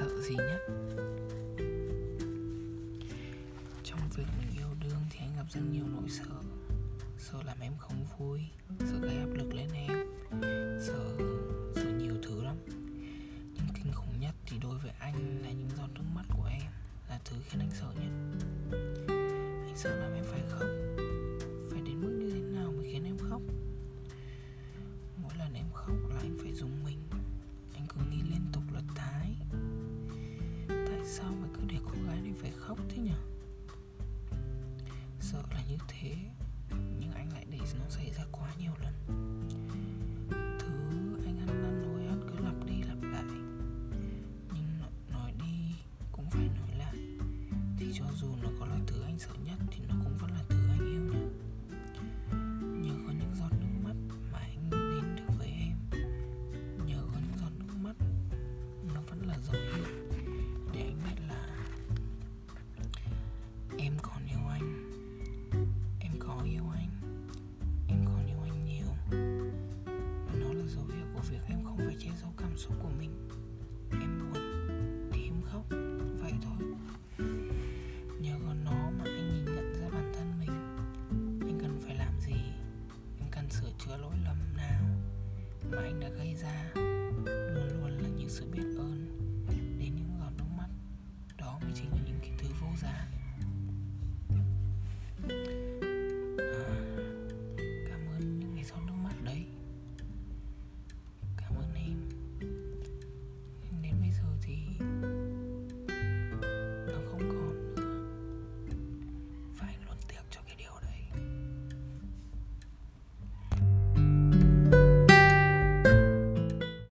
sợ gì nhất trong việc mình yêu đương thì anh gặp rất nhiều nỗi sợ. Sợ làm em không vui, sợ gây áp lực lên em, sợ sợ nhiều thứ lắm. Nhưng kinh khủng nhất thì đối với anh là những giọt nước mắt của em, là thứ khiến anh sợ nhất. Anh sợ làm em phải thế, Nhưng anh lại để nó xảy ra quá nhiều lần. Thứ anh ăn năn hối hận cứ lặp đi lặp lại. Nhưng nó- nói đi cũng phải nói lại. Thì cho dù nó có là thứ anh sợ nhất Thì nó cũng xúc của mình. Em buồn thì em khóc, vậy thôi. Nhờ có nó mà anh nhìn nhận ra bản thân mình. Anh cần phải làm gì? Em cần sửa chữa lỗi lầm nào mà anh đã gây ra? Luôn luôn là những sự biết ơn đến những giọt nước mắt. Đó mới chính là những cái thứ vô giá. melody.